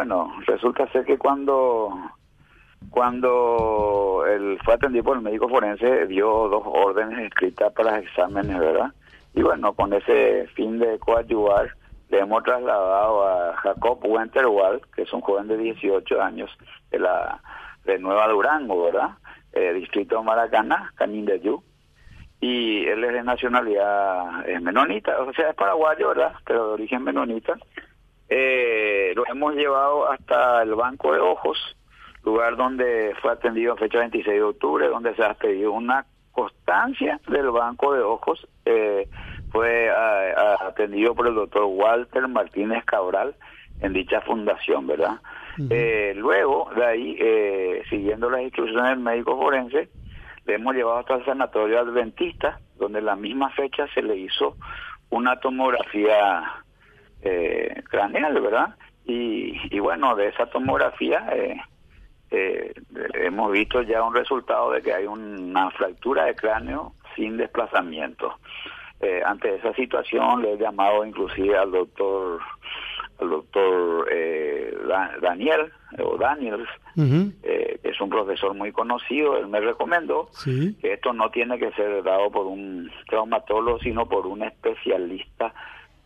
bueno, resulta ser que cuando cuando él fue atendido por el médico forense dio dos órdenes escritas para los exámenes, ¿verdad? Y bueno, con ese fin de coadyuvar, le hemos trasladado a Jacob Winterwald, que es un joven de 18 años de la de Nueva Durango, ¿verdad? Eh, distrito Maracaná, Canindeyú. Y él es de nacionalidad es menonita, o sea, es paraguayo, ¿verdad? Pero de origen menonita. Eh, lo hemos llevado hasta el Banco de Ojos, lugar donde fue atendido en fecha 26 de octubre, donde se ha pedido una constancia del Banco de Ojos. Eh, fue atendido por el doctor Walter Martínez Cabral en dicha fundación, ¿verdad? eh, luego, de ahí, eh, siguiendo las instrucciones del médico forense, le hemos llevado hasta el sanatorio adventista, donde en la misma fecha se le hizo una tomografía eh, craneal, ¿verdad? Y, y bueno, de esa tomografía eh, eh, hemos visto ya un resultado de que hay una fractura de cráneo sin desplazamiento. Eh, ante esa situación le he llamado inclusive al doctor al doctor eh, Daniel o Daniels eh, que es un profesor muy conocido él me recomendó que esto no tiene que ser dado por un traumatólogo sino por un especialista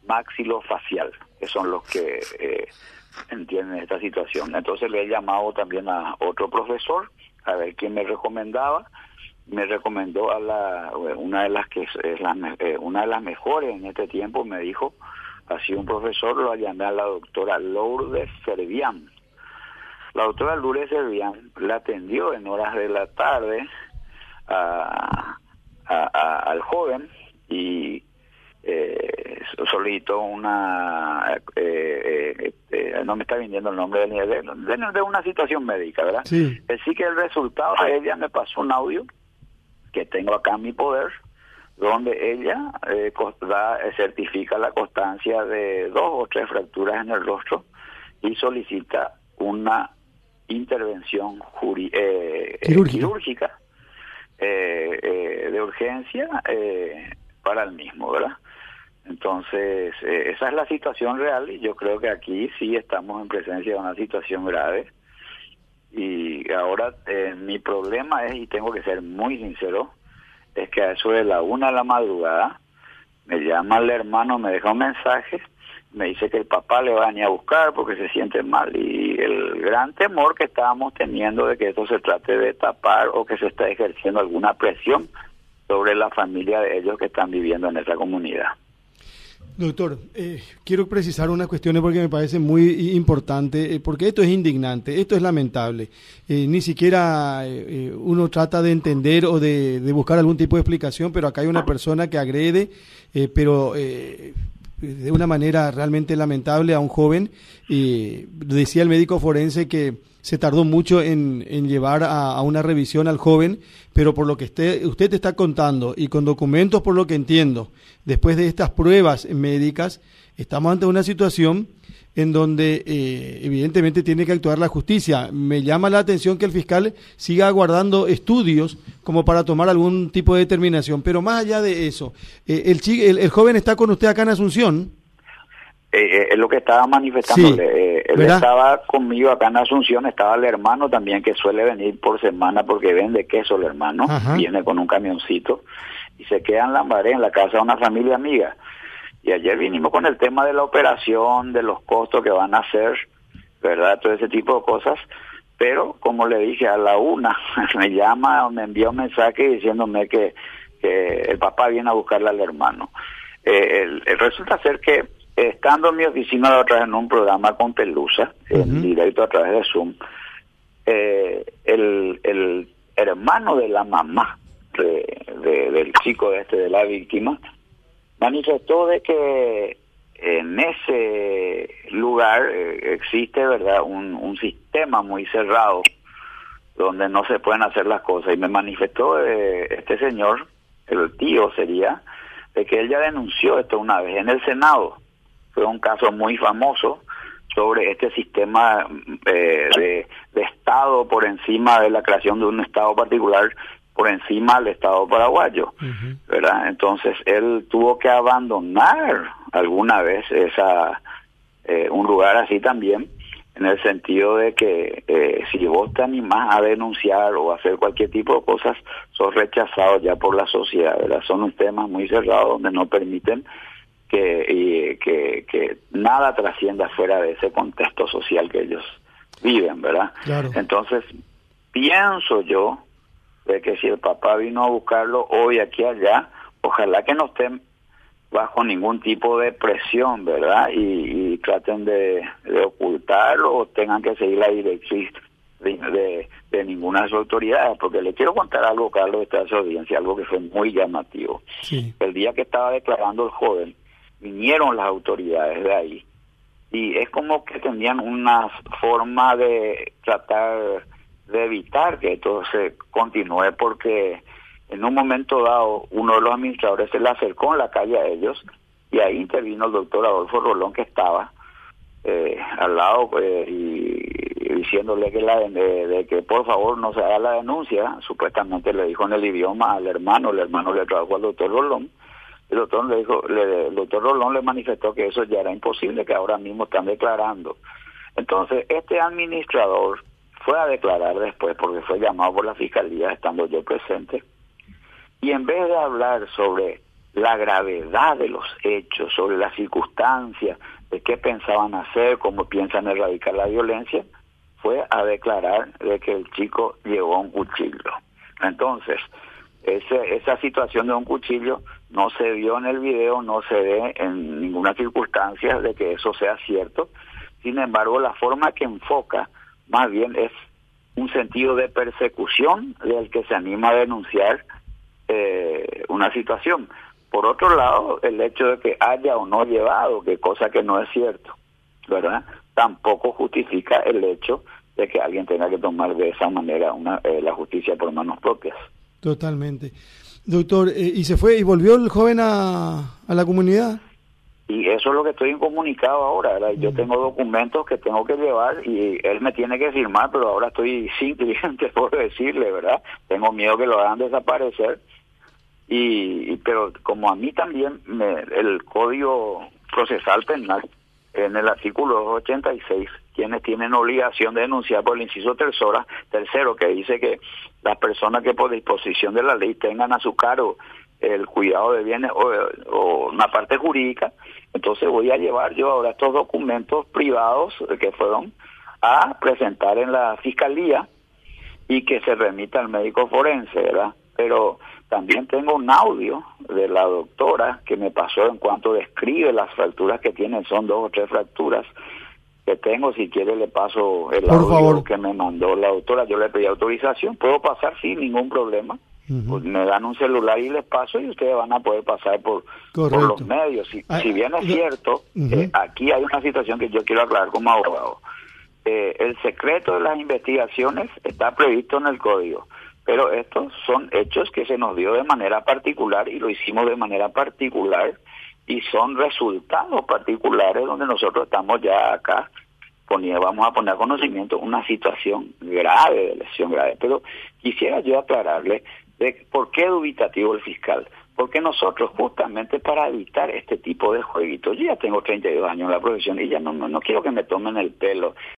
maxilofacial que son los que eh, entienden esta situación. Entonces le he llamado también a otro profesor a ver quién me recomendaba. Me recomendó a la una de las que es, la, eh, una de las mejores en este tiempo me dijo así un profesor lo llamé a la doctora Lourdes Servián. La doctora Lourdes Servián la atendió en horas de la tarde a, al joven y eh, solicitó una eh, eh, no me está viniendo el nombre de, de, de, una situación médica verdad sí. así que el resultado ella me pasó un audio que tengo acá en mi poder, donde ella eh, da, certifica la constancia de dos o tres fracturas en el rostro y solicita una intervención juri, eh, quirúrgica, quirúrgica eh, de urgencia para el mismo, ¿verdad? Entonces, esa es la situación real y yo creo que aquí sí estamos en presencia de una situación grave y ahora eh, mi problema es, y tengo que ser muy sincero, es que a eso de la una de la madrugada me llama el hermano, me deja un mensaje, me dice que el papá le va a venir a buscar porque se siente mal y el gran temor que estábamos teniendo de que esto se trate de tapar o que se está ejerciendo alguna presión sobre la familia de ellos que están viviendo en esa comunidad. Doctor, eh, quiero precisar unas cuestiones porque me parece muy importante, eh, porque esto es indignante, esto es lamentable. Eh, ni siquiera eh, uno trata de entender o de, de, buscar algún tipo de explicación, pero acá hay una persona que agrede, pero de una manera realmente lamentable a un joven. Y decía el médico forense que se tardó mucho en, en llevar a, una revisión al joven, pero por lo que usted, usted te está contando y con documentos por lo que entiendo, después de estas pruebas médicas, estamos ante una situación en donde eh, evidentemente tiene que actuar la justicia. Me llama la atención que el fiscal siga aguardando estudios como para tomar algún tipo de determinación, pero más allá de eso, eh, el, el, el, joven está con usted acá en Asunción. Eh, es lo que estaba manifestando. Sí, él ¿verdad? estaba conmigo acá en Asunción, estaba el hermano también que suele venir por semana porque vende queso el hermano, Ajá. viene con un camioncito y se queda en Lambaré, en la casa de una familia amiga. Y ayer vinimos con el tema de la operación, de los costos que van a hacer, ¿verdad? Todo ese tipo de cosas. Pero, como le dije, a la una me llama, me envía un mensaje diciéndome que, que el papá viene a buscarle al hermano. Eh, el, el resulta ser que, estando en mi oficina la otra vez en un programa con Pelusa, uh -huh. en directo a través de Zoom, eh, el, el hermano de la mamá de, de, del chico este, de la víctima, manifestó de que en ese lugar eh, existe verdad un, un, sistema muy cerrado donde no se pueden hacer las cosas. Y me manifestó eh, este señor el tío sería de que él ya denunció esto una vez en el senado. Fue un caso muy famoso sobre este sistema eh, de, de estado por encima de la creación de un estado particular por encima del Estado paraguayo, uh -huh. ¿verdad? Entonces él tuvo que abandonar alguna vez esa eh, un lugar así también en el sentido de que eh, si vos te animás a denunciar o a hacer cualquier tipo de cosas, sos rechazado ya por la sociedad, ¿verdad? Son un temas muy cerrados donde no permiten que, que, que nada trascienda fuera de ese contexto social que ellos viven, ¿verdad? Entonces, pienso yo de que si el papá vino a buscarlo hoy aquí allá, ojalá que no estén bajo ningún tipo de presión, ¿verdad? Y, traten de, ocultarlo o tengan que seguir la directriz de, de, ninguna de sus autoridades, porque le quiero contar algo, Carlos, de esta audiencia, algo que fue muy llamativo. El día que estaba declarando el joven, vinieron las autoridades de ahí y es como que tenían una forma de tratar de evitar que esto se continúe porque en un momento dado uno de los administradores se le acercó en la calle a ellos y ahí intervino el doctor Adolfo Rolón que estaba eh, al lado eh, y, diciéndole que la de, que por favor no se haga la denuncia. Supuestamente le dijo en el idioma al hermano el hermano le trabajó al doctor Rolón. El doctor le dijo le, el doctor Rolón le manifestó que eso ya era imposible que ahora mismo están declarando. Entonces este administrador fue a declarar después porque fue llamado por la fiscalía estando yo presente y en vez de hablar sobre la gravedad de los hechos, sobre las circunstancias, de qué pensaban hacer, cómo piensan erradicar la violencia, fue a declarar de que el chico llevó un cuchillo. Entonces, ese, esa situación de un cuchillo no se vio en el video, no se ve en ninguna circunstancia de que eso sea cierto. Sin embargo, la forma que enfoca más bien es un sentido de persecución del que se anima a denunciar eh, una situación. Por otro lado, el hecho de que haya o no llevado, que cosa que no es cierto, ¿verdad? Tampoco justifica el hecho de que alguien tenga que tomar de esa manera una, eh, la justicia por manos propias. Totalmente. Doctor, eh, ¿y se fue y volvió el joven a, a la comunidad? Y eso es lo que estoy incomunicado ahora, ¿verdad? Yo tengo documentos que tengo que llevar y él me tiene que firmar, pero ahora estoy sin clientes, por decirle, ¿verdad? Tengo miedo que lo hagan desaparecer y, pero como a mí también me, el código procesal penal en el artículo 286 quienes tienen obligación de denunciar por el inciso tercera, tercero que dice que las personas que por disposición de la ley tengan a su cargo el cuidado de bienes o, o, una parte jurídica, entonces voy a llevar yo ahora estos documentos privados que fueron a presentar en la fiscalía y que se remita al médico forense, ¿verdad? Pero también tengo un audio de la doctora que me pasó en cuanto describe las fracturas que tienen, son dos o tres fracturas que tengo, si quiere le paso el audio que me mandó la doctora, yo le pedí autorización, puedo pasar sin ningún problema, pues me dan un celular y les paso y ustedes van a poder pasar por, los medios. Si, ah, bien es cierto, eh, aquí hay una situación que yo quiero aclarar como abogado. Eh, el secreto de las investigaciones está previsto en el código pero estos son hechos que se nos dio de manera particular y lo hicimos de manera particular y son resultados particulares donde nosotros estamos ya acá ponía, vamos a poner a conocimiento una situación grave de lesión grave. Pero quisiera yo aclararle de por qué dubitativo el fiscal. Porque nosotros justamente para evitar este tipo de jueguitos, yo ya tengo 32 años en la profesión y ya no, no, no quiero que me tomen el pelo